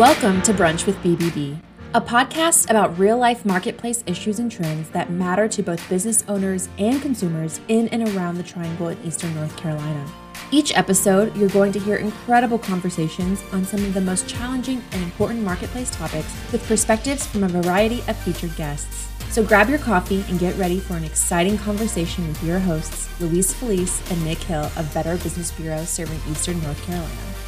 Welcome to Brunch with BBB, a podcast about real life marketplace issues and trends that matter to both business owners and consumers in and around the Triangle in Eastern North Carolina. Each episode, you're going to hear incredible conversations on some of the most challenging and important marketplace topics with perspectives from a variety of featured guests. So grab your coffee and get ready for an exciting conversation with your hosts, Luis Feliz and Nick Hill of Better Business Bureau serving Eastern North Carolina.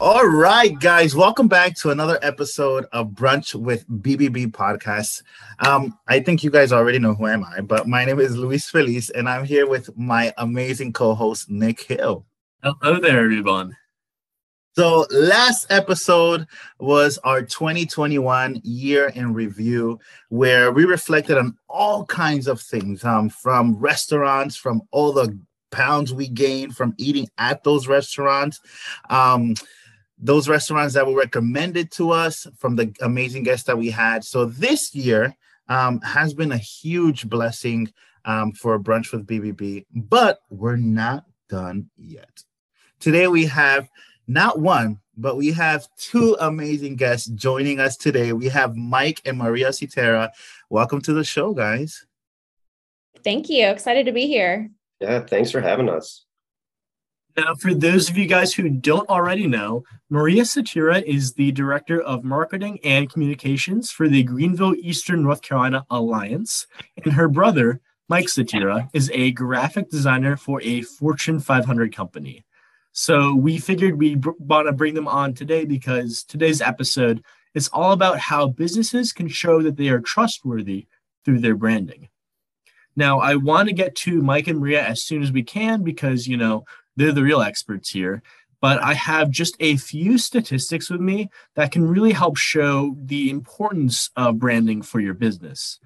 All right, guys, welcome back to another episode of Brunch with BBB podcast. Um, I think you guys already know who am I, but my name is Luis Feliz, and I'm here with my amazing co-host Nick Hill. Hello there, everyone. So last episode was our 2021 year in review, where we reflected on all kinds of things, um, from restaurants, from all the pounds we gained from eating at those restaurants. Um, those restaurants that were recommended to us from the amazing guests that we had. So this year um, has been a huge blessing um, for brunch with BBB, but we're not done yet. Today we have not one, but we have two amazing guests joining us today. We have Mike and Maria Satira. Welcome to the show, guys. Thank you. Excited to be here. Yeah, thanks for having us. Now, for those of you guys who don't already know, Maria Satira is the Director of Marketing and Communications for the Greenville Eastern North Carolina Alliance, and her brother, Mike Satira, is a graphic designer for a Fortune 500 company. So we figured we b- want to bring them on today because today's episode is all about how businesses can show that they are trustworthy through their branding. Now, I want to get to Mike and Maria as soon as we can because, you know, they're the real experts here. But I have just a few statistics with me that can really help show the importance of branding for your business.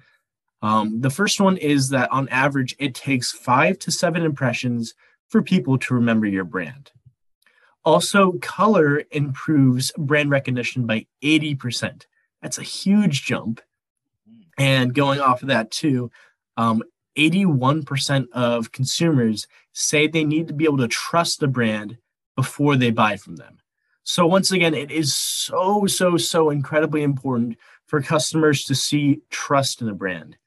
Um, the first one is that on average, it takes five to seven impressions for people to remember your brand. Also, color improves brand recognition by 80%. That's a huge jump. And going off of that, too, um, 81% of consumers say they need to be able to trust the brand before they buy from them. So, once again, it is so, so, so incredibly important for customers to see trust in a brand.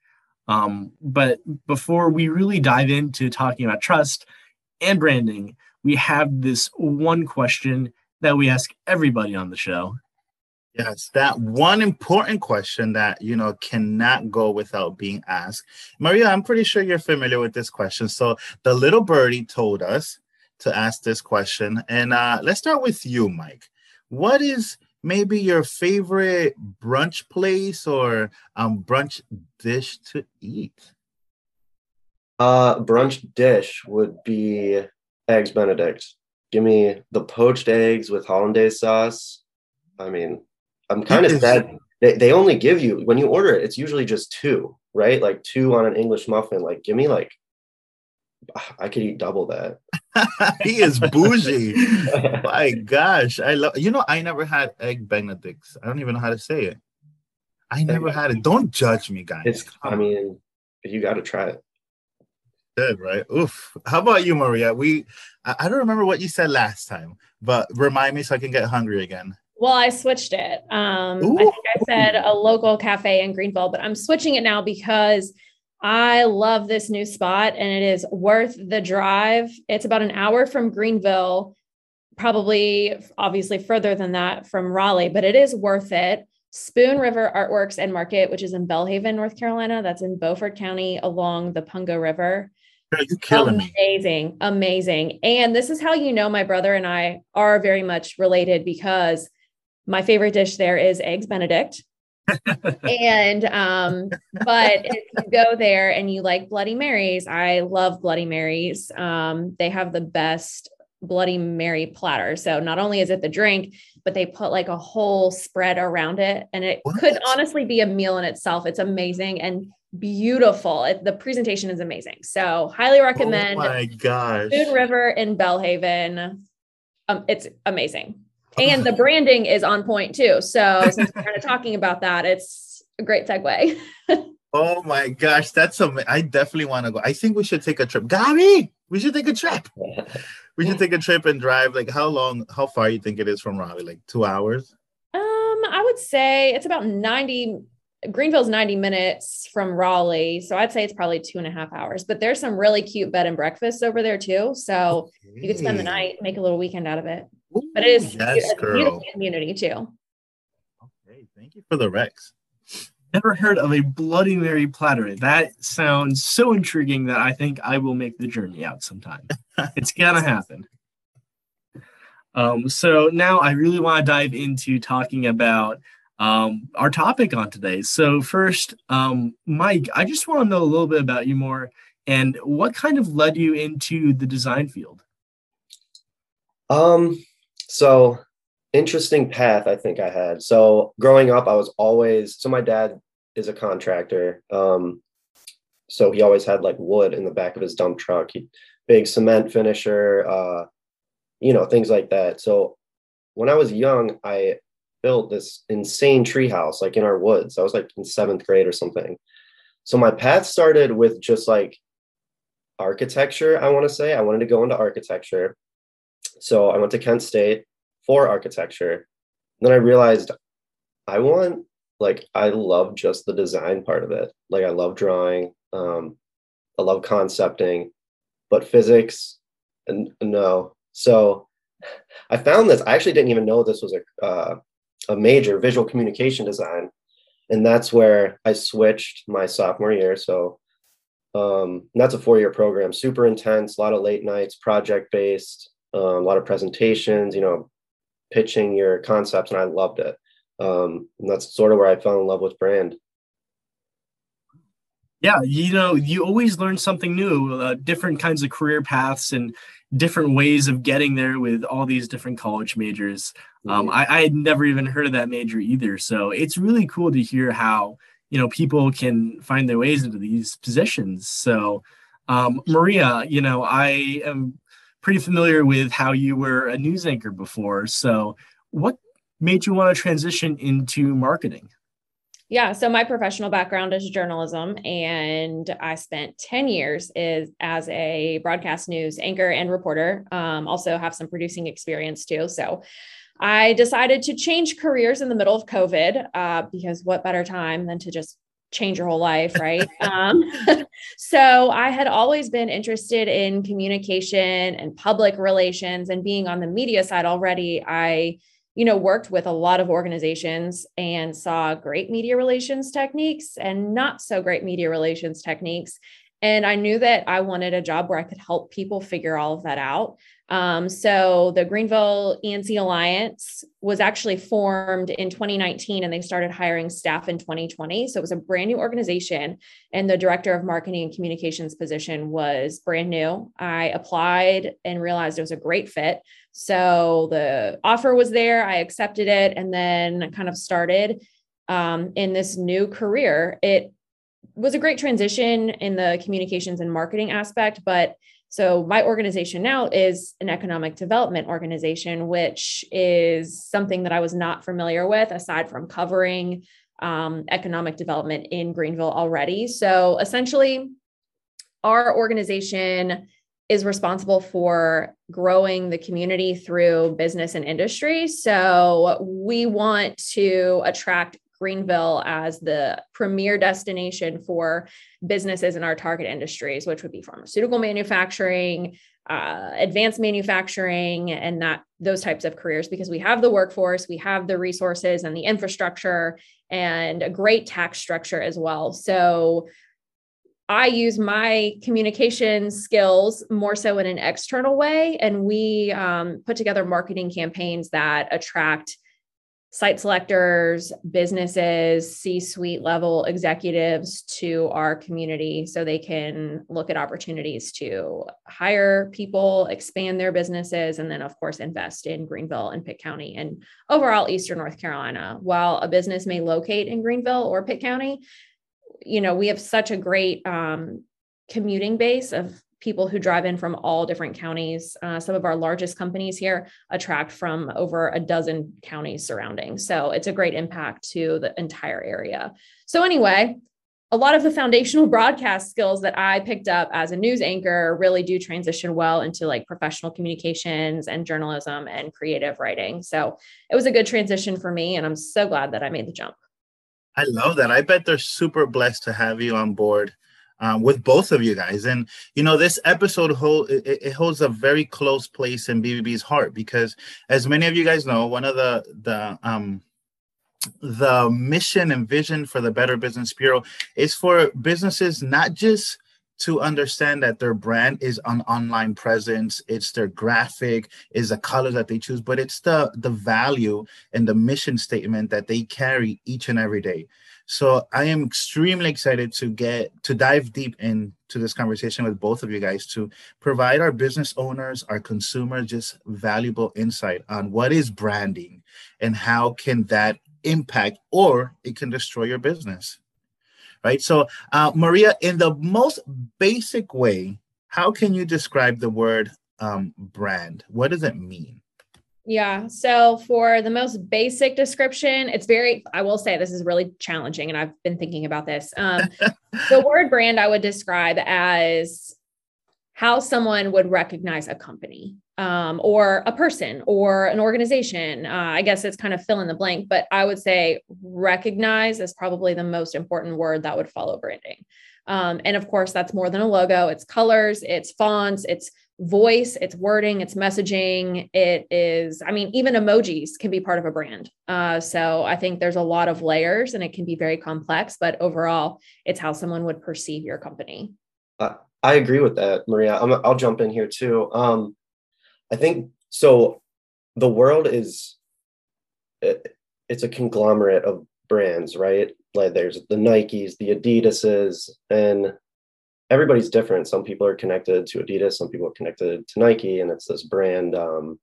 Um, but before we really dive into talking about trust and branding, we have this one question that we ask everybody on the show. Yes, that one important question that you know cannot go without being asked. Maria, I'm pretty sure you're familiar with this question. So the little birdie told us to ask this question, and uh, let's start with you, Mike. What is maybe your favorite brunch place or um, brunch dish to eat? Uh, brunch dish would be eggs Benedict. Give me the poached eggs with hollandaise sauce. I mean, I'm kind of sad. They, they only give you when you order it, it's usually just two, right? Like two on an English muffin. Like, give me like I could eat double that. he is bougie. My gosh. I love you know, I never had egg benedicts. I don't even know how to say it. I never had it. Don't judge me, guys. It's, I mean, you got to try it. Good, right? Oof. How about you, Maria? We, I, I don't remember what you said last time, but remind me so I can get hungry again. Well, I switched it. Um, I think I said a local cafe in Greenville, but I'm switching it now because I love this new spot and it is worth the drive. It's about an hour from Greenville, probably obviously further than that from Raleigh, but it is worth it. Spoon River Artworks and Market, which is in Belhaven, North Carolina. That's in Beaufort County along the Pungo River. you killing amazing, me. amazing. And this is how you know my brother and I are very much related because my favorite dish there is eggs Benedict. and um, but if you go there and you like Bloody Marys, I love Bloody Marys. Um, they have the best Bloody Mary platter. So not only is it the drink, but they put like a whole spread around it, and it what? could honestly be a meal in itself. It's amazing and beautiful. It, the presentation is amazing. So highly recommend. Oh my gosh! Spoon River in Belhaven. Um, it's amazing and the branding is on point too. So since we're kind of talking about that, it's a great segue. Oh my gosh, that's a. I definitely want to go. I think we should take a trip. Gabby, we should take a trip. we should take a trip and drive. Like, how long? How far you think it is from Raleigh? Like two hours? Um, I would say it's about ninety. Greenville's 90 minutes from Raleigh. So I'd say it's probably two and a half hours. But there's some really cute bed and breakfasts over there too. So okay. you could spend the night, make a little weekend out of it. Ooh, but it is yes, a beautiful community too. Okay, thank you for the Rex. Never heard of a Bloody Mary platter. That sounds so intriguing that I think I will make the journey out sometime. it's gonna happen. Um, so now I really want to dive into talking about um, our topic on today. So first, um, Mike, I just want to know a little bit about you more and what kind of led you into the design field. Um, so interesting path I think I had. So growing up, I was always so my dad is a contractor. Um, so he always had like wood in the back of his dump truck. He big cement finisher, uh, you know, things like that. So when I was young, I built this insane treehouse like in our woods. I was like in seventh grade or something. So my path started with just like architecture, I want to say. I wanted to go into architecture. So I went to Kent State for architecture. Then I realized I want like I love just the design part of it. Like I love drawing. Um, I love concepting, but physics, and no. So I found this. I actually didn't even know this was a uh, a major visual communication design, and that's where I switched my sophomore year. So um, that's a four year program, super intense, a lot of late nights, project based, um, a lot of presentations. You know, pitching your concepts, and I loved it. Um, and that's sort of where I fell in love with brand. Yeah, you know, you always learn something new, uh, different kinds of career paths and different ways of getting there with all these different college majors. Um, I, I had never even heard of that major either. So it's really cool to hear how, you know, people can find their ways into these positions. So, um, Maria, you know, I am pretty familiar with how you were a news anchor before. So, what made you want to transition into marketing? Yeah, so my professional background is journalism, and I spent 10 years is, as a broadcast news anchor and reporter. Um, also, have some producing experience too. So, I decided to change careers in the middle of COVID uh, because what better time than to just change your whole life, right? um, so I had always been interested in communication and public relations and being on the media side already. I, you know, worked with a lot of organizations and saw great media relations techniques and not so great media relations techniques. And I knew that I wanted a job where I could help people figure all of that out. Um, so the Greenville ENC Alliance was actually formed in 2019 and they started hiring staff in 2020. So it was a brand new organization and the director of marketing and communications position was brand new. I applied and realized it was a great fit. So the offer was there, I accepted it and then kind of started um, in this new career. It was a great transition in the communications and marketing aspect, but so, my organization now is an economic development organization, which is something that I was not familiar with aside from covering um, economic development in Greenville already. So, essentially, our organization is responsible for growing the community through business and industry. So, we want to attract Greenville as the premier destination for businesses in our target industries, which would be pharmaceutical manufacturing, uh, advanced manufacturing, and that those types of careers, because we have the workforce, we have the resources and the infrastructure, and a great tax structure as well. So I use my communication skills more so in an external way, and we um, put together marketing campaigns that attract site selectors, businesses, C suite level executives to our community so they can look at opportunities to hire people, expand their businesses, and then, of course, invest in Greenville and Pitt County and overall Eastern North Carolina. While a business may locate in Greenville or Pitt County, you know, we have such a great um, commuting base of people who drive in from all different counties. Uh, some of our largest companies here attract from over a dozen counties surrounding. So it's a great impact to the entire area. So, anyway, a lot of the foundational broadcast skills that I picked up as a news anchor really do transition well into like professional communications and journalism and creative writing. So it was a good transition for me. And I'm so glad that I made the jump. I love that. I bet they're super blessed to have you on board um, with both of you guys. And you know, this episode hold it, it, holds a very close place in BBB's heart because, as many of you guys know, one of the the um, the mission and vision for the Better Business Bureau is for businesses not just to understand that their brand is an online presence it's their graphic is the colors that they choose but it's the the value and the mission statement that they carry each and every day so I am extremely excited to get to dive deep into this conversation with both of you guys to provide our business owners, our consumers, just valuable insight on what is branding and how can that impact or it can destroy your business. Right. So, uh, Maria, in the most basic way, how can you describe the word um, brand? What does it mean? Yeah. So for the most basic description, it's very, I will say this is really challenging and I've been thinking about this. Um, the word brand I would describe as how someone would recognize a company um, or a person or an organization. Uh, I guess it's kind of fill in the blank, but I would say recognize is probably the most important word that would follow branding. Um, and of course, that's more than a logo. It's colors, it's fonts, it's voice, it's wording, it's messaging. It is, I mean, even emojis can be part of a brand. Uh, so I think there's a lot of layers and it can be very complex, but overall, it's how someone would perceive your company. I agree with that, Maria. i will jump in here too. Um, I think so. The world is, it, it's a conglomerate of brands, right? Like there's the Nikes, the Adidases, and everybody's different. Some people are connected to Adidas, some people are connected to Nike, and it's this brand. Um,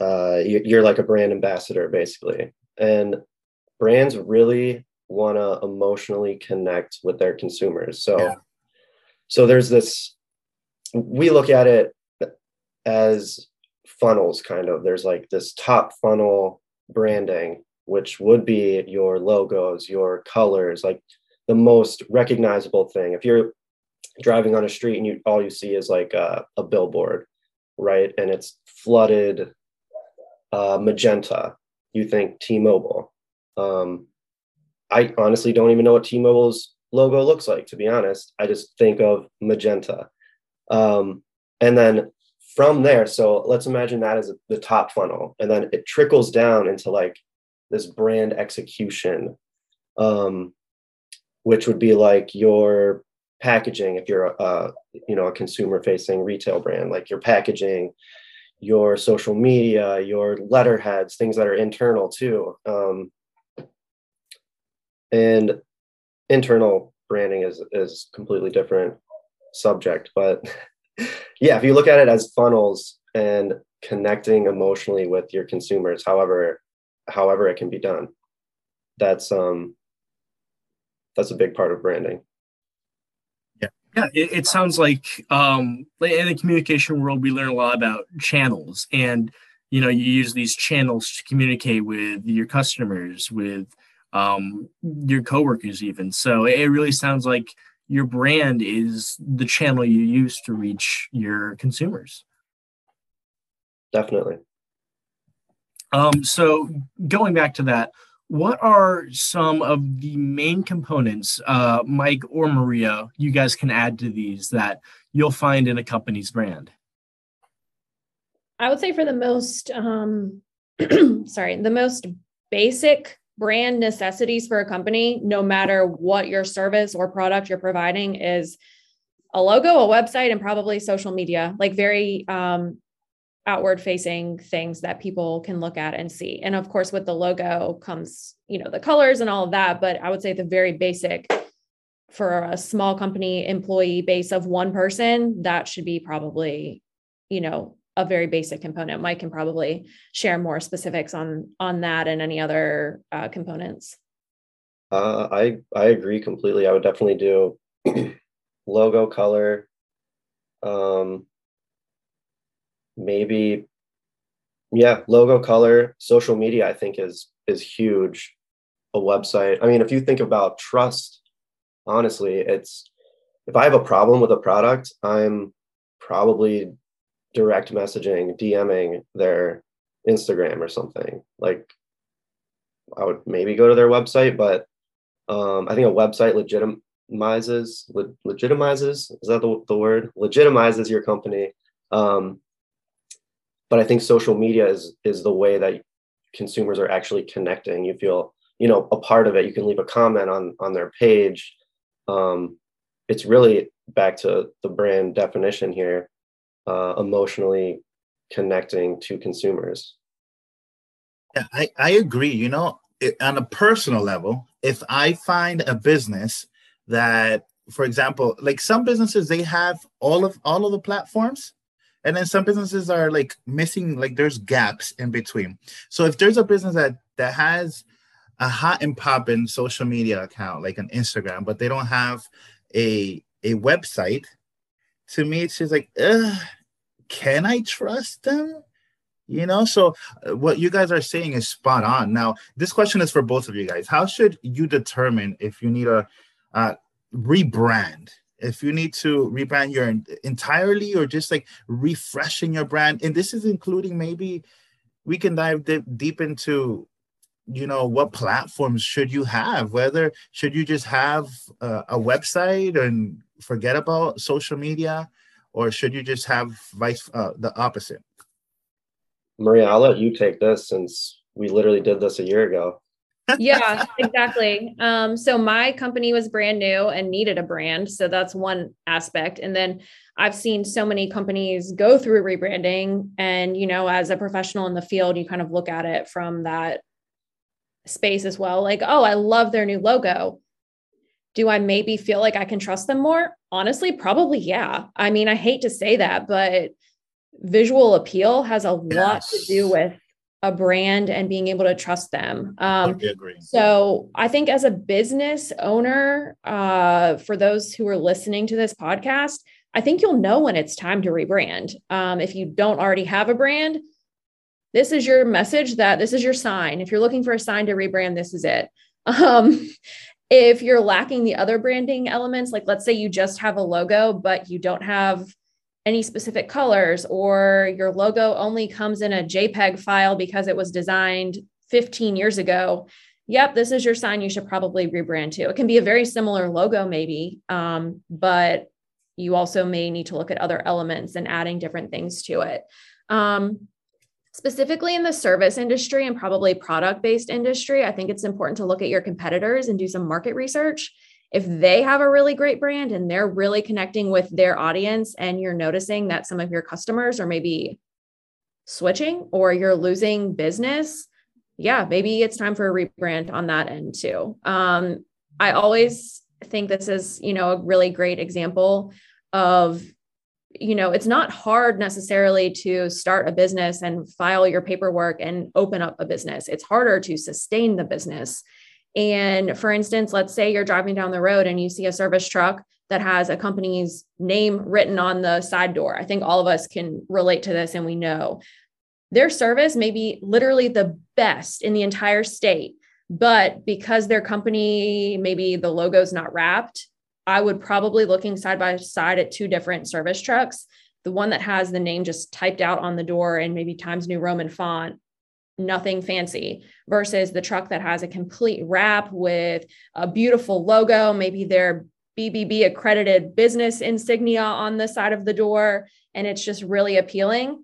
uh, you're like a brand ambassador, basically. And brands really want to emotionally connect with their consumers. So, yeah. so there's this. We look at it as funnels, kind of. There's like this top funnel branding, which would be your logos, your colors, like the most recognizable thing. If you're driving on a street and you all you see is like a, a billboard, right, and it's flooded uh, magenta, you think T-Mobile. Um, I honestly don't even know what T-Mobile's logo looks like. To be honest, I just think of magenta, um, and then from there. So let's imagine that as the top funnel, and then it trickles down into like this brand execution um, which would be like your packaging if you're a, you know a consumer facing retail brand like your packaging your social media your letterheads things that are internal too um, and internal branding is is completely different subject but yeah if you look at it as funnels and connecting emotionally with your consumers however however it can be done that's um that's a big part of branding. Yeah, yeah. It, it sounds like um, in the communication world, we learn a lot about channels, and you know, you use these channels to communicate with your customers, with um, your coworkers, even. So it really sounds like your brand is the channel you use to reach your consumers. Definitely. Um, so going back to that, what are some of the main components, uh, Mike or Maria, you guys can add to these that you'll find in a company's brand? I would say for the most, um, sorry, the most basic brand necessities for a company, no matter what your service or product you're providing, is a logo, a website, and probably social media, like very um, outward facing things that people can look at and see. And of course, with the logo comes, you know, the colors and all of that. But I would say the very basic for a small company employee base of one person, that should be probably, you know, a very basic component. Mike can probably share more specifics on on that and any other uh, components. Uh, I I agree completely. I would definitely do logo color, um, maybe yeah logo color social media i think is is huge. A website i mean if you think about trust honestly it's if i have a problem with a product i'm probably direct messaging dming their instagram or something. Like i would maybe go to their website but um, i think a website legitimizes le- legitimizes is that the, the word? Legitimizes your company. Um, but i think social media is is the way that consumers are actually connecting. You feel you know a part of it you can leave a comment on on their page. Um, it's really back to the brand definition here uh, emotionally connecting to consumers. Yeah i, I agree you know it, on a personal level if i find a business that for example like some businesses they have all of all of the platforms and then some businesses are like missing like there's gaps in between. So if there's a business that that has a hot and popping social media account like an instagram but they don't have a a website to me it's just like can i trust them? You know? So uh, what you guys are saying is spot on. Now this question is for both of you guys. How should you determine if you need a uh, rebrand if you need to rebrand your entirely or just like refreshing your brand and this is including maybe we can dive deep, deep into you know what platforms should you have whether should you just have uh, a website and forget about social media or should you just have vice uh, the opposite? Maria i'll let you take this since we literally did this a year ago yeah, exactly. Um, so my company was brand new and needed a brand. So that's one aspect. And then I've seen so many companies go through rebranding. And, you know, as a professional in the field, you kind of look at it from that space as well. Like, oh, I love their new logo. Do I maybe feel like I can trust them more? Honestly, probably yeah. I mean, I hate to say that, but visual appeal has a lot to do with a brand and being able to trust them. Um, I so I think as a business owner, uh, for those who are listening to this podcast, I think you'll know when it's time to rebrand. Um, if you don't already have a brand, this is your message that this is your sign. If you're looking for a sign to rebrand, this is it. Um, if you're lacking the other branding elements, like let's say you just have a logo, but you don't have any specific colors or your logo only comes in a JPEG file because it was designed 15 years ago, yep, this is your sign you should probably rebrand to. It can be a very similar logo, maybe, um, but you also may need to look at other elements and adding different things to it. Um, specifically in the service industry and probably product based industry, I think it's important to look at your competitors and do some market research if they have a really great brand and they're really connecting with their audience and you're noticing that some of your customers are maybe switching or you're losing business yeah maybe it's time for a rebrand on that end too. Um, i always think this is you know a really great example of you know it's not hard necessarily to start a business and file your paperwork and open up a business. It's harder to sustain the business and for instance, let's say you're driving down the road and you see a service truck that has a company's name written on the side door. I think all of us can relate to this and we know their service may be literally the best in the entire state. But because their company, maybe the logo's not wrapped, I would probably looking side by side at two different service trucks. The one that has the name just typed out on the door and maybe Times New Roman font nothing fancy versus the truck that has a complete wrap with a beautiful logo, maybe their BBB accredited business insignia on the side of the door, and it's just really appealing.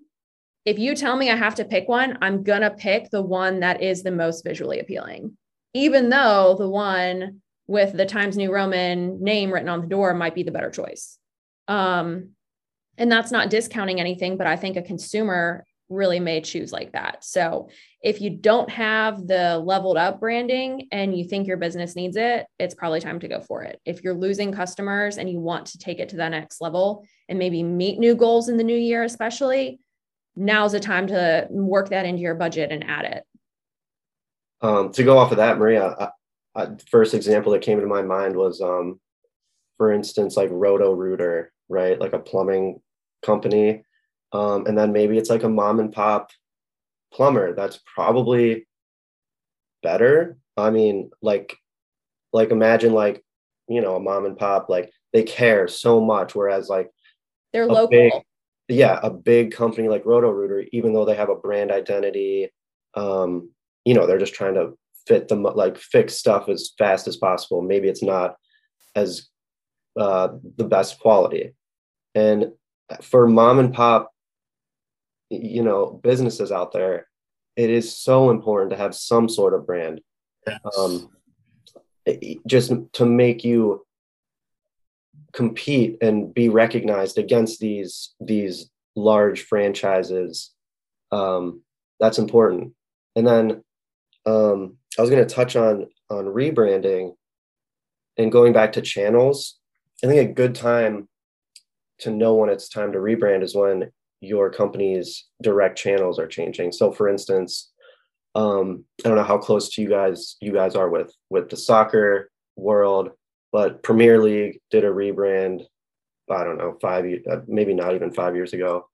If you tell me I have to pick one, I'm going to pick the one that is the most visually appealing, even though the one with the Times New Roman name written on the door might be the better choice. Um, and that's not discounting anything, but I think a consumer really may choose like that. So if you don't have the leveled up branding and you think your business needs it, it's probably time to go for it. If you're losing customers and you want to take it to the next level and maybe meet new goals in the new year, especially, now's the time to work that into your budget and add it. Um, to go off of that, Maria, I, I, first example that came to my mind was, um, for instance, like Roto Rooter, right? Like a plumbing company um, and then maybe it's like a mom and pop plumber that's probably better. I mean like like imagine like you know a mom and pop like they care so much whereas like they're local. big, yeah a big company like roto rooter even though they have a brand identity um you know they're just trying to fit them like fix stuff as fast as possible. Maybe it's not as uh the best quality. And for mom and pop you know businesses out there it is so important to have some sort of brand. Yes. um, just to make you compete and be recognized against these these large franchises um, that's important. And then um, i was going to touch on on rebranding and going back to channels. I think a good time to know when it's time to rebrand is when your company's direct channels are changing. So for instance, um, I don't know how close to you guys you guys are with with the soccer world, but Premier League did a rebrand. I don't know five uh, maybe not even five years ago,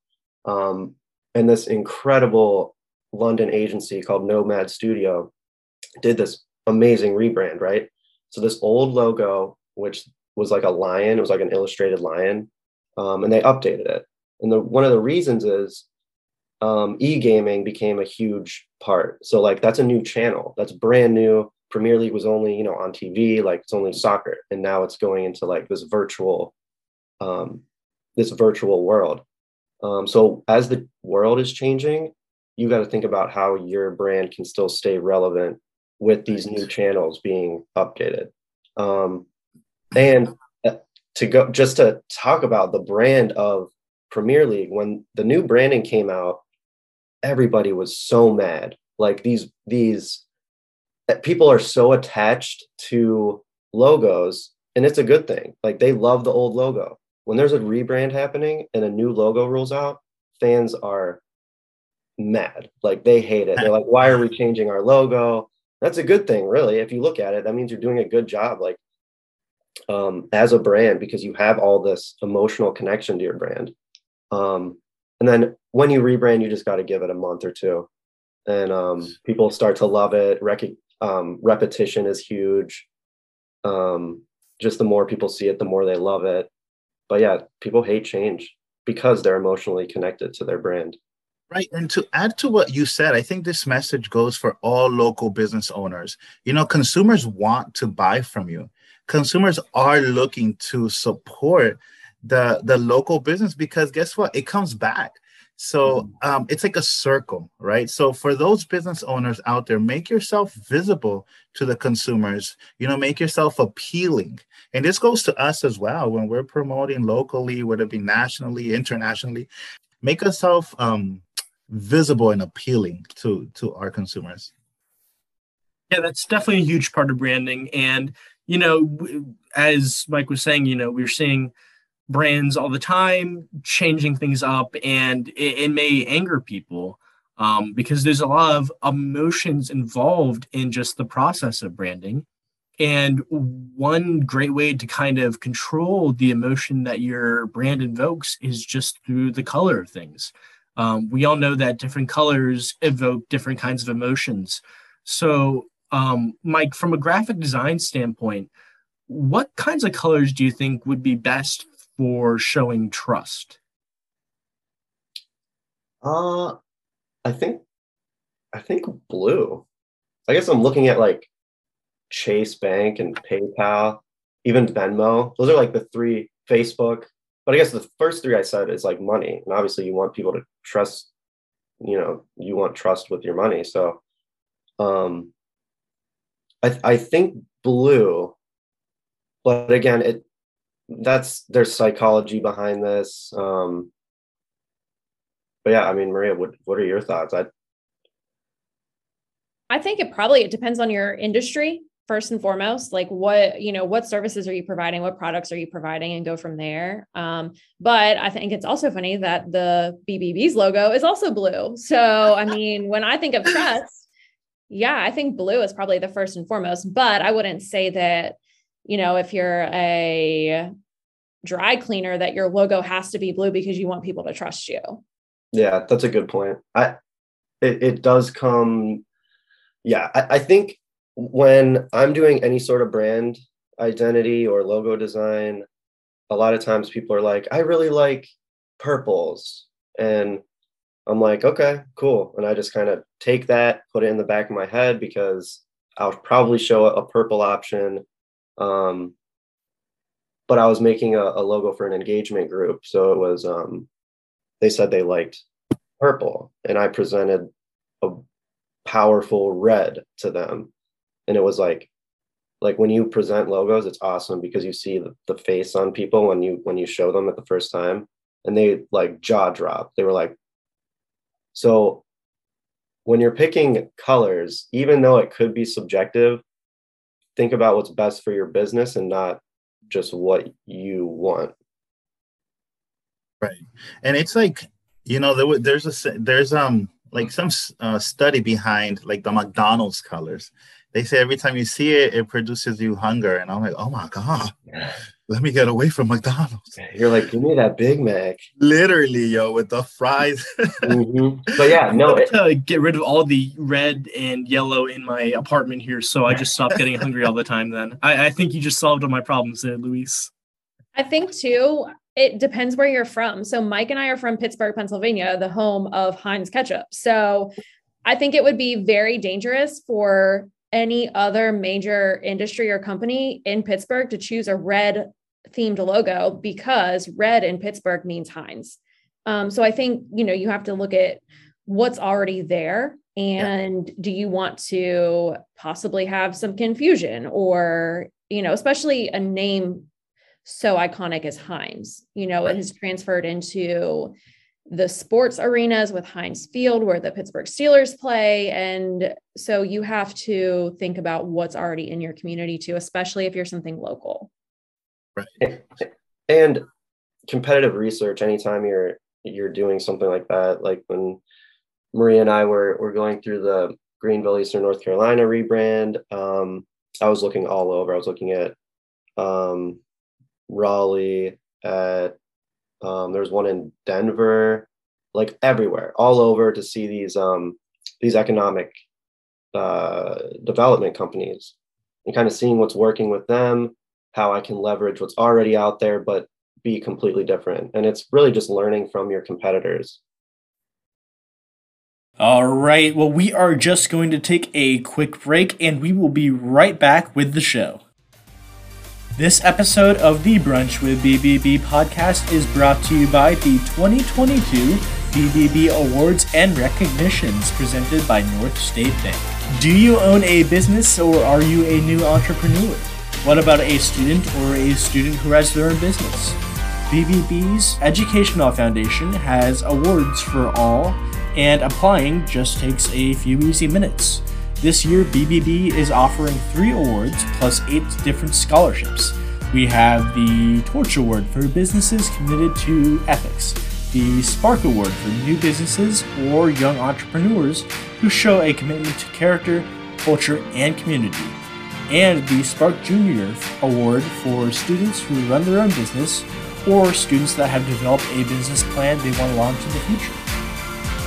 um, and this incredible London agency called Nomad Studio did this amazing rebrand. Right, so this old logo, which was like a lion, it was like an illustrated lion, um, and they updated it and the one of the reasons is um, e-gaming became a huge part. So like that's a new channel. That's brand new. Premier League was only, you know, on TV, like it's only soccer. And now it's going into like this virtual, um, this virtual world. Um, so as the world is changing, you got to think about how your brand can still stay relevant with these new channels being updated. Um, and uh, to go just to talk about the brand of Premier League, when the new branding came out, everybody was so mad. Like these these people are so attached to logos, and it's a good thing. Like they love the old logo. When there's a rebrand happening and a new logo rolls out, fans are mad. Like they hate it. They're like, why are we changing our logo? That's a good thing, really. If you look at it, that means you're doing a good job. Like um, as a brand because you have all this emotional connection to your brand. Um, and then when you rebrand, you just got to give it a month or two, and um, people start to love it. Rec- um, repetition is huge. Um, just the more people see it, the more they love it. But yeah, people hate change because they're emotionally connected to their brand. Right. And to add to what you said, I think this message goes for all local business owners. You know, consumers want to buy from you. Consumers are looking to support the the local business because guess what? It comes back. So mm-hmm. um, it's like a circle, right? So for those business owners out there, make yourself visible to the consumers. You know, make yourself appealing, and this goes to us as well when we're promoting locally, whether it be nationally, internationally. Make yourself um, visible and appealing to to our consumers. Yeah, that's definitely a huge part of branding, and you know, as Mike was saying, you know, we're seeing brands all the time, changing things up, and it, it may anger people um, because there's a lot of emotions involved in just the process of branding. And one great way to kind of control the emotion that your brand invokes is just through the color of things. Um, we all know that different colors evoke different kinds of emotions. So, um, Mike, from a graphic design standpoint, what kinds of colors do you think would be best for showing trust? Uh, I think, I think blue. I guess I'm looking at like Chase Bank and PayPal, even Venmo. Those are like the three Facebook. But I guess the first three I said is like money, and obviously you want people to trust. You know, you want trust with your money. So, um, I I think blue. But again, it that's there's psychology behind this. Um, but yeah, I mean, Maria, what what are your thoughts? I I think it probably it depends on your industry first and foremost like what you know what services are you providing what products are you providing and go from there um, but i think it's also funny that the bbb's logo is also blue so i mean when i think of trust yeah i think blue is probably the first and foremost but i wouldn't say that you know, if you're a dry cleaner, that your logo has to be blue because you want people to trust you. Yeah, that's a good point. I it, it does come yeah, I, I think when I'm doing any sort of brand identity or logo design, a lot of times people are like, I really like purples. And I'm like, okay, cool. And I just kind of take that, put it in the back of my head because I'll probably show a purple option. Um, but I was making a, a, logo for an engagement group. So it was, um, they said they liked purple. And I presented a powerful red to them. And it was like, like when you present logos, it's awesome because you see the, the face on people when you when you show them at the first time and they like jaw drop. They were like, so when you're picking colors, even though it could be subjective, think about what's best for your business and not just what you want. Right. And it's like, you know, there, there's a, there's, um, like some uh, study behind like the McDonald's colors they say every time you see it, it produces you hunger. And I'm like, oh my God, let me get away from McDonald's. You're like, give me that Big Mac. Literally, yo, with the fries. mm-hmm. But yeah, no. It- to get rid of all the red and yellow in my apartment here. So I just stopped getting hungry all the time then. I, I think you just solved all my problems there, Luis. I think too, it depends where you're from. So Mike and I are from Pittsburgh, Pennsylvania, the home of Heinz ketchup. So I think it would be very dangerous for any other major industry or company in Pittsburgh to choose a red themed logo because red in Pittsburgh means Heinz. Um, so I think you know you have to look at what's already there and yeah. do you want to possibly have some confusion or you know especially a name so iconic as Heinz you know right. it has transferred into the sports arenas with Heinz Field, where the Pittsburgh Steelers play. And so you have to think about what's already in your community too, especially if you're something local. Right. And competitive research, anytime you're you're doing something like that, like when Maria and I were were going through the Greenville Eastern North Carolina rebrand, um, I was looking all over. I was looking at um, Raleigh, at um, there's one in Denver, like everywhere, all over to see these um, these economic uh, development companies and kind of seeing what's working with them, how I can leverage what's already out there, but be completely different. And it's really just learning from your competitors. All right. Well, we are just going to take a quick break and we will be right back with the show. This episode of the Brunch with BBB podcast is brought to you by the 2022 BBB Awards and Recognitions presented by North State Bank. Do you own a business or are you a new entrepreneur? What about a student or a student who has their own business? BBB's Educational Foundation has awards for all, and applying just takes a few easy minutes. This year, BBB is offering three awards plus eight different scholarships. We have the Torch Award for businesses committed to ethics, the Spark Award for new businesses or young entrepreneurs who show a commitment to character, culture, and community, and the Spark Junior Award for students who run their own business or students that have developed a business plan they want to launch in the future.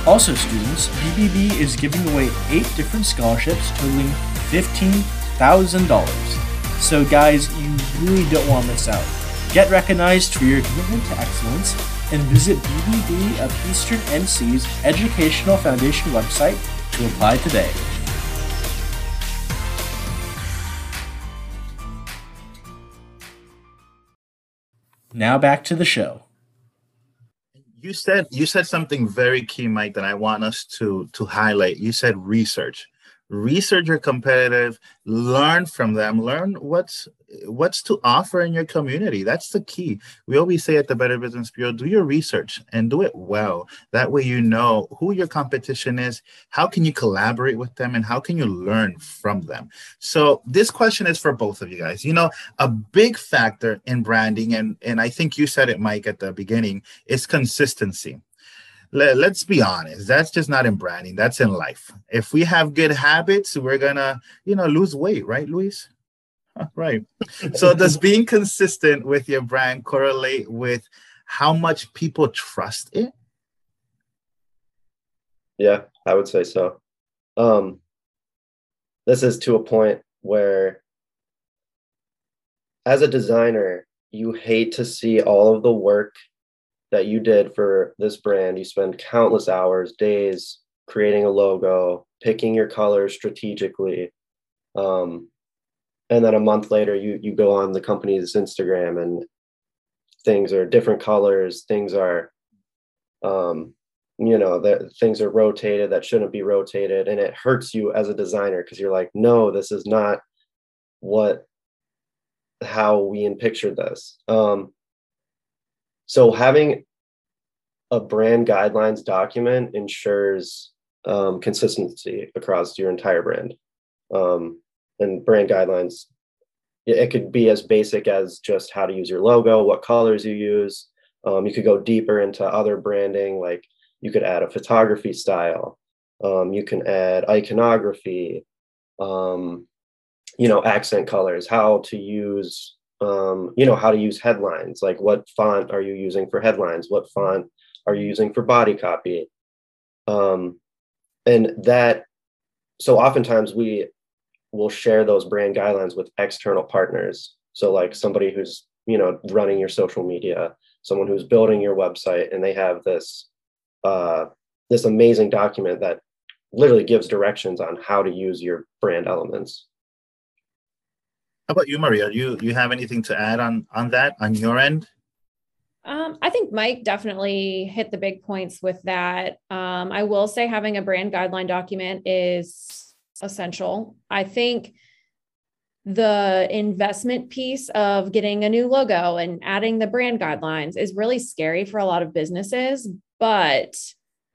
Also, students, BBB is giving away eight different scholarships totaling $15,000. So, guys, you really don't want to miss out. Get recognized for your commitment to excellence and visit BBB of Eastern NC's Educational Foundation website to apply today. Now back to the show you said you said something very key mike that i want us to to highlight. You said research. Research your competitive learn from them. Learn what's what's to offer in your community? That's the key. We always say at the better business bureau do your research and do it well. That way you know who your competition is how can you collaborate with them and how can you learn from them? So this question is for both of you guys. You know a big factor in branding and and i think you said it mike at the beginning is consistency. Let, let's be honest that's just not in branding that's in life. If we have good habits we're gonna you know lose weight right luis right so does being consistent with your brand correlate with how much people trust it yeah i would say so um this is to a point where as a designer, you hate to see all of the work that you did for this brand. You spend countless hours, days creating a logo, picking your colors strategically. Um, and then a month later, you you go on the company's Instagram and things are different colors. Things are, um, you know, that things are rotated that shouldn't be rotated, and it hurts you as a designer because you're like, no, this is not what how we in pictured this. Um, so having a brand guidelines document ensures um, consistency across your entire brand. Um, and brand guidelines, it could be as basic as just how to use your logo, what colors you use. Um, you could go deeper into other branding, like you could add a photography style. Um, you can add iconography. Um, you know accent colors how to use um, you know how to use headlines like what font are you using for headlines what font are you using for body copy um, and that so oftentimes we will share those brand guidelines with external partners so like somebody who's you know running your social media someone who's building your website and they have this uh, this amazing document that literally gives directions on how to use your brand elements how about you, Maria? You you have anything to add on on that on your end? Um, I think Mike definitely hit the big points with that. Um, I will say having a brand guideline document is essential. I think the investment piece of getting a new logo and adding the brand guidelines is really scary for a lot of businesses, but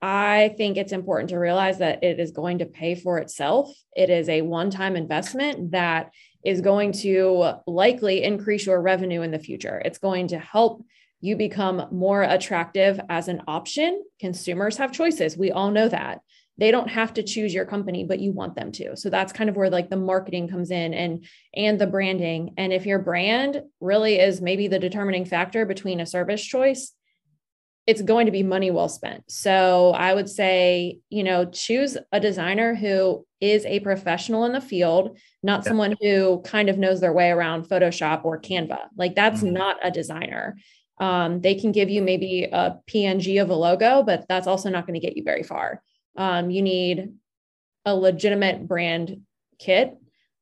I think it's important to realize that it is going to pay for itself. It is a one time investment that is going to likely increase your revenue in the future. It's going to help you become more attractive as an option. Consumers have choices. We all know that. They don't have to choose your company, but you want them to. So that's kind of where like the marketing comes in and and the branding. And if your brand really is maybe the determining factor between a service choice it's going to be money well spent. So I would say, you know, choose a designer who is a professional in the field, not yeah. someone who kind of knows their way around Photoshop or Canva. Like that's mm-hmm. not a designer. Um, they can give you maybe a PNG of a logo, but that's also not going to get you very far. Um, you need a legitimate brand kit,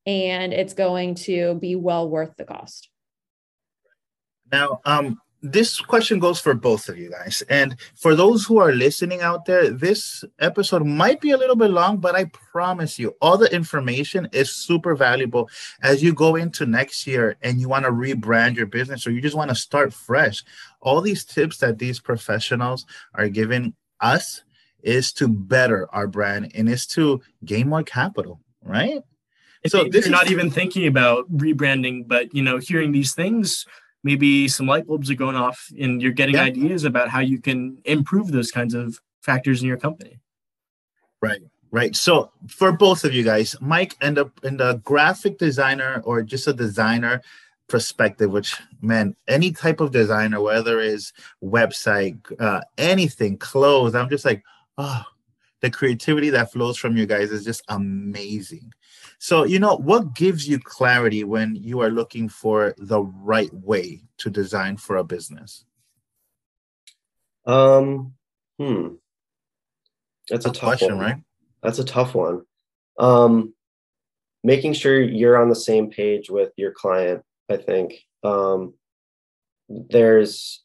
and it's going to be well worth the cost. Now, um, this question goes for both of you guys. And for those who are listening out there, this episode might be a little bit long, but I promise you, all the information is super valuable as you go into next year and you want to rebrand your business or you just want to start fresh. All these tips that these professionals are giving us is to better our brand and is to gain more capital, right? So this you're not even thinking about rebranding, but you know, hearing these things maybe some light bulbs are going off and you're getting yeah. ideas about how you can improve those kinds of factors in your company. Right. Right. So for both of you guys, Mike and the in the graphic designer or just a designer perspective, which man, any type of designer, whether it's website, uh, anything, clothes, I'm just like, oh, the creativity that flows from you guys is just amazing. So, you know, what gives you clarity when you are looking for the right way to design for a business? Um, hmm. That's a tough question, one. right? That's a tough one. Um, making sure you're on the same page with your client, I think. Um, there's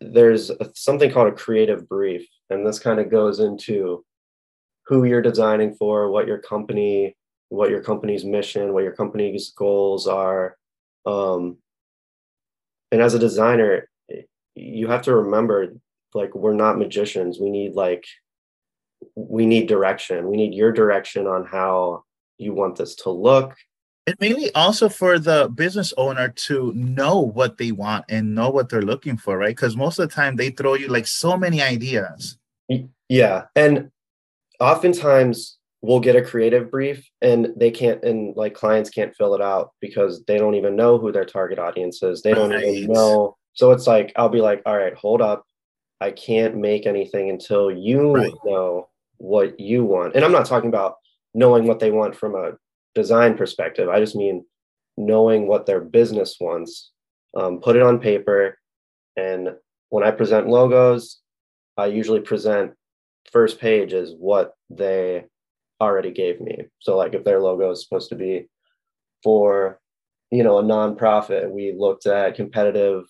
there's something called a creative brief, and this kind of goes into who you're designing for, what your company what your company's mission, what your company's goals are. Um, and as a designer, you have to remember like we're not magicians. We need like we need direction. We need your direction on how you want this to look. And mainly also for the business owner to know what they want and know what they're looking for, right? Because most of the time they throw you like so many ideas. Yeah. And oftentimes we'll get a creative brief and they can't and like clients can't fill it out because they don't even know who their target audience is they don't right. even know so it's like i'll be like all right hold up i can't make anything until you right. know what you want and i'm not talking about knowing what they want from a design perspective i just mean knowing what their business wants, um, put it on paper. And when I present logos, I usually present first page is what they already gave me. So like if their logo is supposed to be for, you know, a nonprofit, we looked at competitive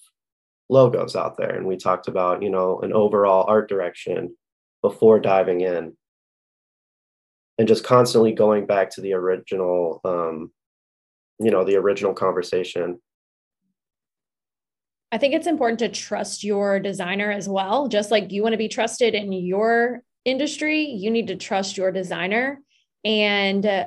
logos out there and we talked about, you know, an overall art direction before diving in. And just constantly going back to the original um, you know, the original conversation. I think it's important to trust your designer as well. Just like you want to be trusted in your industry, you need to trust your designer and uh,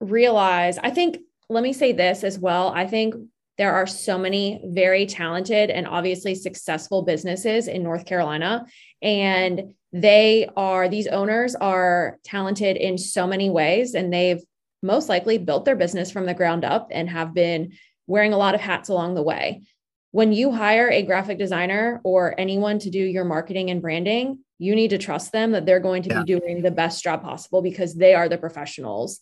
realize. I think, let me say this as well. I think there are so many very talented and obviously successful businesses in North Carolina. And they are, these owners are talented in so many ways and they've most likely built their business from the ground up and have been wearing a lot of hats along the way. When you hire a graphic designer or anyone to do your marketing and branding, you need to trust them that they're going to yeah. be doing the best job possible because they are the professionals.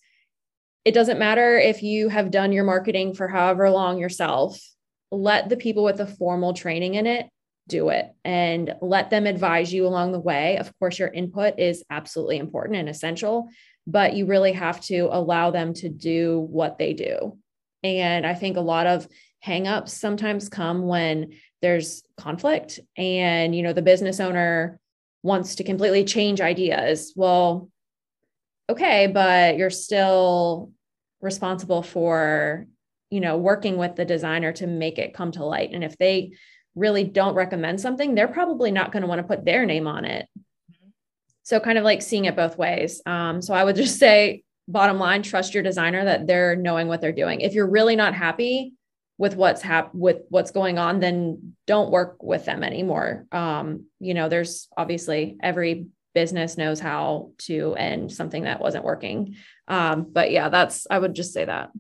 It doesn't matter if you have done your marketing for however long yourself, let the people with the formal training in it do it and let them advise you along the way. Of course, your input is absolutely important and essential, but you really have to allow them to do what they do. And I think a lot of hangups sometimes come when there's conflict and you know the business owner wants to completely change ideas. Well, okay, but you're still responsible for you know working with the designer to make it come to light and if they really don't recommend something, they're probably not going to want to put their name on it. So, kind of like seeing it both ways. Um, so, I would just say, bottom line, trust your designer that they're knowing what they're doing. If you're really not happy with what's hap- with what's going on, then don't work with them anymore. Um, you know, there's obviously every business knows how to end something that wasn't working. Um, but yeah, that's I would just say that.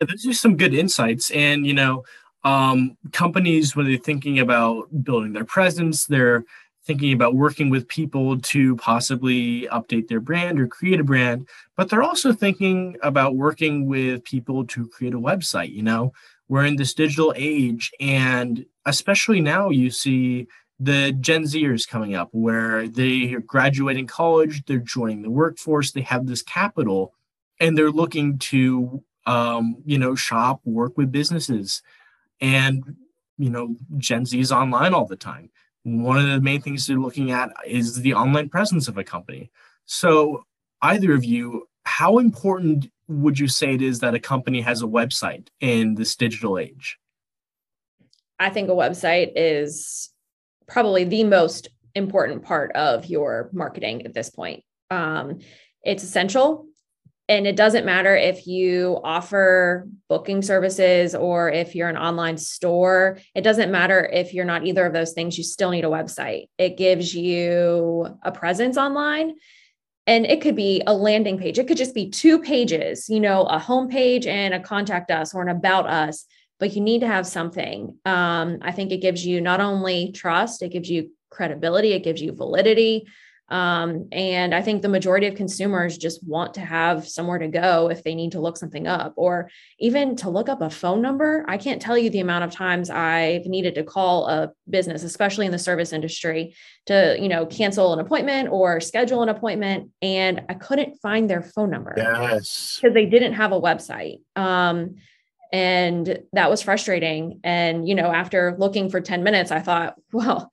Those are some good insights, and you know, um, companies when they're thinking about building their presence? They're thinking about working with people to possibly update their brand or create a brand but they're also thinking about working with people to create a website you know? We're in this digital age and especially now you see the gen zers coming up where they are graduating college they're joining the workforce they have this capital and they're looking to um, you know shop work with businesses and you know gen z is online all the time. One of the main things they're looking at is the online presence of a company. So either of you how important would you say it is that a company has a website in this digital age? I think a website is probably the most important part of your marketing at this point. Um, it's essential and it doesn't matter if you offer booking services or if you're an online store. It doesn't matter if you're not either of those things. You still need a website. It gives you a presence online. And it could be a landing page. It could just be two pages you know a home page and a contact us or an about us. But you need to have something. Um, i think it gives you not only trust it gives you credibility it gives you validity um, and I think the majority of consumers just want to have somewhere to go if they need to look something up or even to look up a phone number. I can't tell you the amount of times I've needed to call a business, especially in the service industry, to, you know, cancel an appointment or schedule an appointment. And I couldn't find their phone number. Yes. Because they didn't have a website. Um, and that was frustrating. And, you know, after looking for 10 minutes, I thought, well,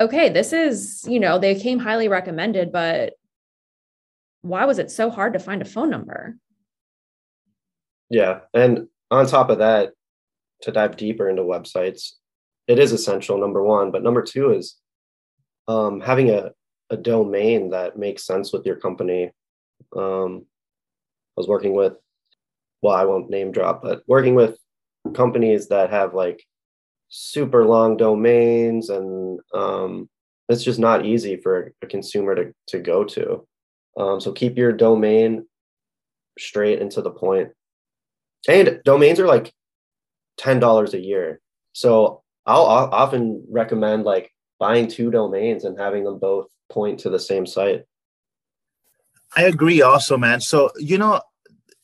okay, this is, you know, they came highly recommended, but why was it so hard to find a phone number? Yeah. And on top of that, to dive deeper into websites, it is essential, number one. But number two is um, having a, a domain that makes sense with your company. Um, I was working with, well, I won't name drop, but working with companies that have like super long domains and um, it's just not easy for a consumer to, to go to. Um, so keep your domain straight and to the point. and domains are like $10 a year. So I'll, I'll often recommend like buying two domains and having them both point to the same site. I agree also man. So you know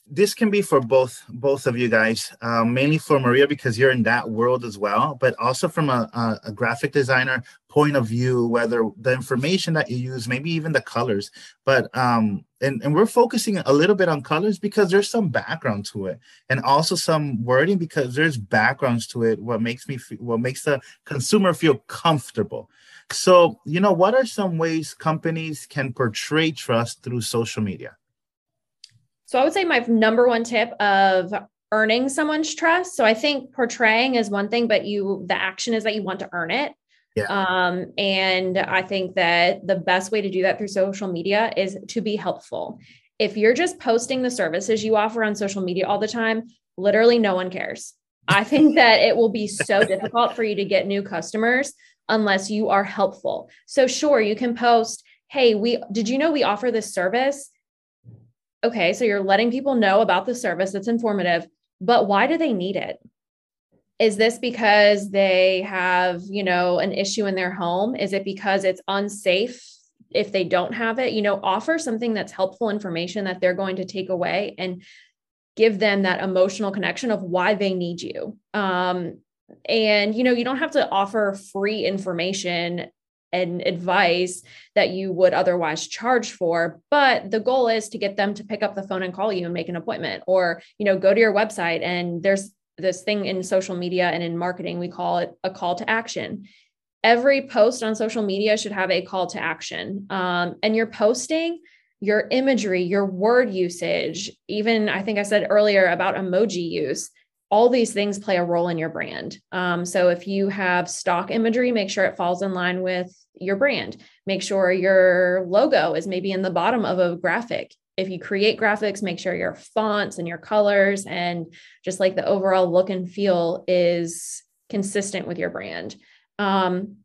this can be for both both of you guys um, mainly for maria because you're in that world as well but also from a, a, a, graphic designer point of view whether the information that you use maybe even the colors. But um and, and we're focusing a little bit on colors because there's some background to it and also some wording because there's backgrounds to it what makes me feel, what makes the consumer feel comfortable. So you know what are some ways companies can portray trust through social media so I would say my number one tip of earning someone's trust. So I think portraying is one thing, but you the action is that you want to earn it. Yeah. Um, and I think that the best way to do that through social media is to be helpful. If you're just posting the services you offer on social media all the time, literally no one cares. I think that it will be so difficult for you to get new customers unless you are helpful. So sure, you can post, "Hey, we did you know we offer this service?" Okay, so you're letting people know about the service that's informative, but why do they need it? Is this because they have, you know, an issue in their home? Is it because it's unsafe if they don't have it? You know, offer something that's helpful information that they're going to take away and give them that emotional connection of why they need you. Um, and you know, you don't have to offer free information and advice that you would otherwise charge for but the goal is to get them to pick up the phone and call you and make an appointment or you know go to your website. And there's this thing in social media and in marketing we call it a call to action. Every post on social media should have a call to action. Um, and you're posting your imagery your word usage even i think i said earlier about emoji use all these things play a role in your brand. Um, so if you have stock imagery, make sure it falls in line with your brand. Make sure your logo is maybe in the bottom of a graphic. If you create graphics, make sure your fonts and your colors and just like the overall look and feel is consistent with your brand. Um,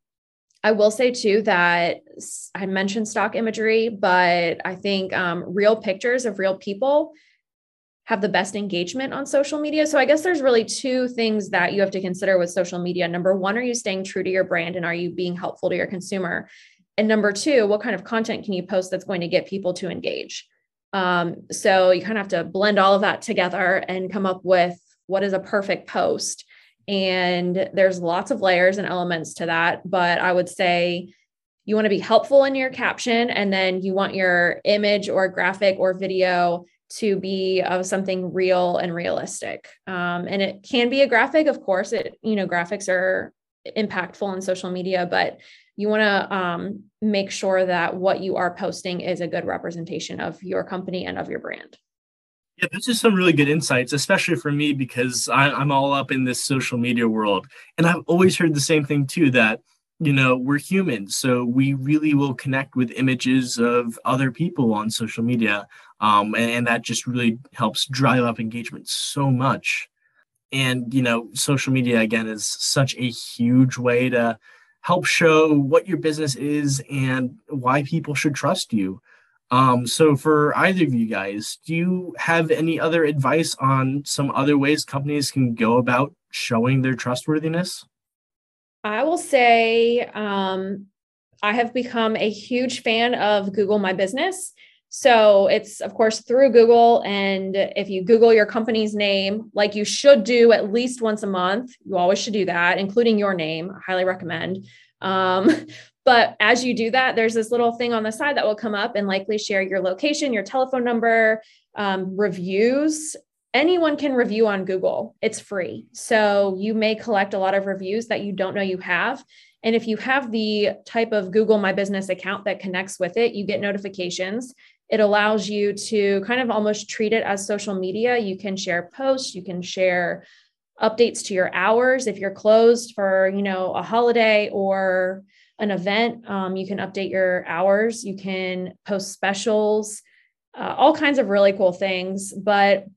I will say too that I mentioned stock imagery, but I think um, real pictures of real people have the best engagement on social media. So I guess there's really two things that you have to consider with social media. Number one, are you staying true to your brand and are you being helpful to your consumer? And number two, what kind of content can you post that's going to get people to engage? Um, so you kind of have to blend all of that together and come up with what is a perfect post. And there's lots of layers and elements to that. But I would say you want to be helpful in your caption, and then you want your image or graphic or video to be of something real and realistic. Um, and it can be a graphic, of course. It you know graphics are impactful on social media, but you want to um, make sure that what you are posting is a good representation of your company and of your brand. Yeah, those are some really good insights, especially for me because I, I'm all up in this social media world, and I've always heard the same thing too that you know we're humans so we really will connect with images of other people on social media um, and, and, that just really helps drive up engagement so much. And you know social media again is such a huge way to help show what your business is and why people should trust you. Um, so for either of you guys do you have any other advice on some other ways companies can go about showing their trustworthiness I will say um, I have become a huge fan of Google My Business. So it's, of course, through Google. And if you Google your company's name, like you should do at least once a month, you always should do that, including your name. I highly recommend. Um, but as you do that, there's this little thing on the side that will come up and likely share your location, your telephone number, um, reviews anyone can review on Google. It's free. So you may collect a lot of reviews that you don't know you have. And if you have the type of Google My Business account that connects with it, you get notifications. It allows you to kind of almost treat it as social media. You can share posts, you can share updates to your hours if you're closed for, you know, a holiday or an event. Um, you can update your hours. You can post specials, uh, all kinds of really cool things. But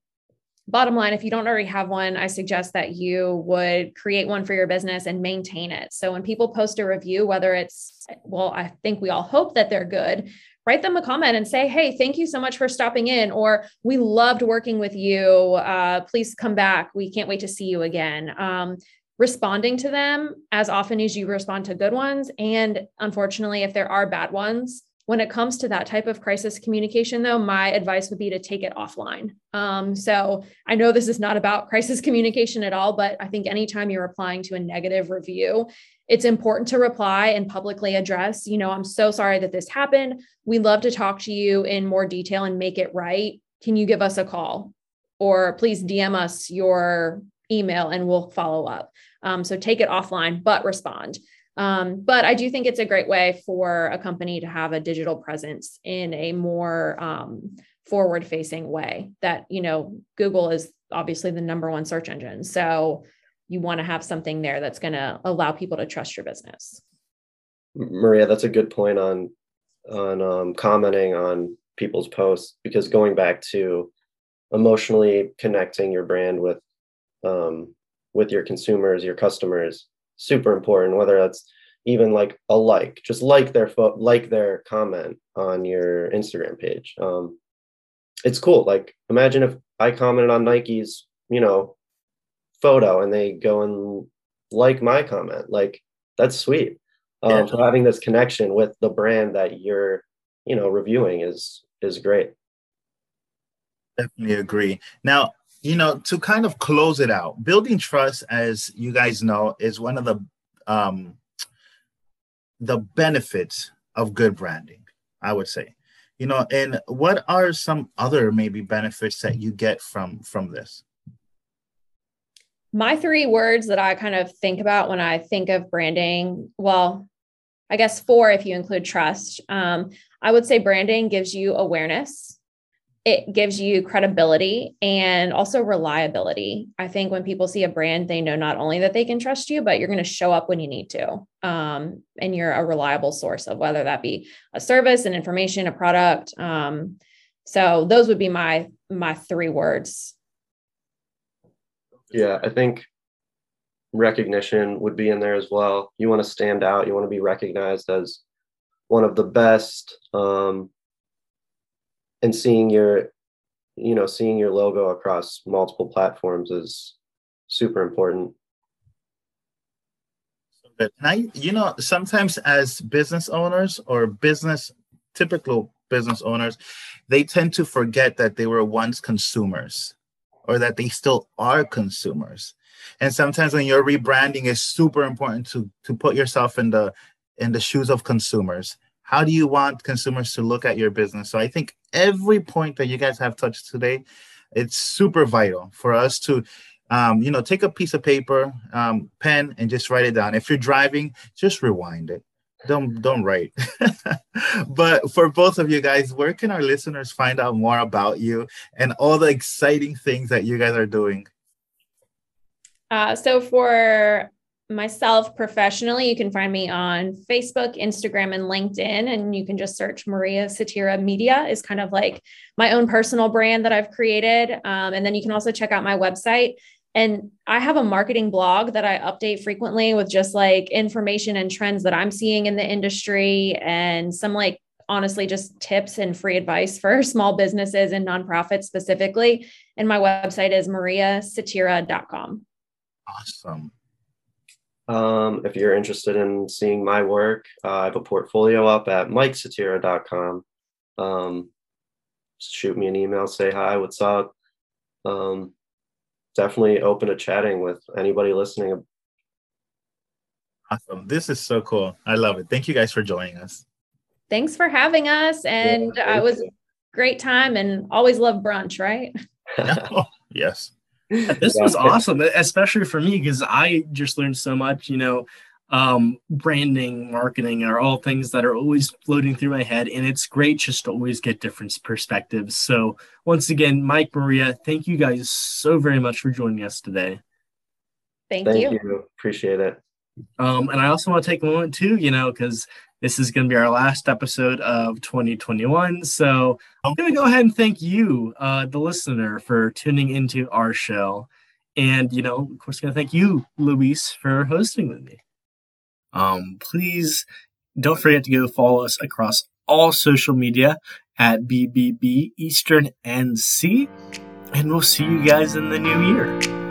bottom line, if you don't already have one, I suggest that you would create one for your business and maintain it. So when people post a review, whether it's, well, I think we all hope that they're good, write them a comment and say, hey, thank you so much for stopping in, or we loved working with you. Uh, please come back. We can't wait to see you again. Um, responding to them as often as you respond to good ones. And unfortunately, if there are bad ones, when it comes to that type of crisis communication, though, my advice would be to take it offline. Um, so I know this is not about crisis communication at all, but I think anytime you're replying to a negative review, it's important to reply and publicly address, you know, I'm so sorry that this happened. We'd love to talk to you in more detail and make it right. Can you give us a call? Or please DM us your email and we'll follow up. Um, so take it offline, but respond. Um, but I do think it's a great way for a company to have a digital presence in a more um, forward facing way that, you know, Google is obviously the number one search engine. So you want to have something there that's going to allow people to trust your business. Maria, that's a good point on on um, commenting on people's posts because going back to emotionally connecting your brand with um, with your consumers, your customers, super important. Whether that's even like a like, just like their fo- like their comment on your Instagram page. Um, it's cool. Like imagine if I commented on Nike's, you know, photo and they go and like my comment. Like that's sweet. Um. So having this connection with the brand that you're, you know, reviewing is is great. Definitely agree. Now, you know, to kind of close it out, building trust, as you guys know, is one of the um, the benefits of good branding. I would say, you know, and what are some other maybe benefits that you get from from this? My three words that I kind of think about when I think of branding, well, I guess four if you include trust. Um, I would say branding gives you awareness it gives you credibility and also reliability. I think when people see a brand, they know not only that they can trust you, but you're going to show up when you need to. Um, and you're a reliable source of whether that be a service, an information, a product. Um, so those would be my my three words. Yeah, I think recognition would be in there as well. You want to stand out. You want to be recognized as one of the best. Um, and seeing your you know seeing your logo across multiple platforms is super important but I, you know, sometimes as business owners or business typical business owners, they tend to forget that they were once consumers or that they still are consumers. And sometimes when you're rebranding, it's super important to to put yourself in the in the shoes of consumers how do you want consumers to look at your business? So i think every point that you guys have touched today it's super vital for us to um, you know take a piece of paper um, pen and just write it down. If you're driving just rewind it. Don't don't write. But for both of you guys where can our listeners find out more about you and all the exciting things that you guys are doing? Uh, so for myself professionally, you can find me on Facebook, Instagram, and LinkedIn. And you can just search Maria Satira Media, is kind of like my own personal brand that I've created. Um, and then you can also check out my website. And I have a marketing blog that I update frequently with just like information and trends that I'm seeing in the industry and some like honestly just tips and free advice for small businesses and nonprofits specifically. And my website is mariasatira.com. Awesome. Um, if you're interested in seeing my work, uh, I have a portfolio up at mikesatira.com. Um, shoot me an email, say hi, what's up. Um, definitely open to chatting with anybody listening. Awesome. This is so cool. I love it. Thank you guys for joining us. Thanks for having us. And yeah, it was you. great time and always love brunch, right? yes this was awesome, especially for me because I just learned so much. You know, um, branding, marketing are all things that are always floating through my head, and it's great just to always get different perspectives. So, once again, Mike, Maria, thank you guys so very much for joining us today. Thank, thank you. you. Appreciate it. Um, and I also want to take a moment too, you know, because this is going to be our last episode of 2021. So I'm going to go ahead and thank you, uh, the listener, for tuning into our show. And, you know, of course, going to thank you, Luis, for hosting with me. Um, please don't forget to go follow us across all social media at BBB Eastern NC. And we'll see you guys in the new year.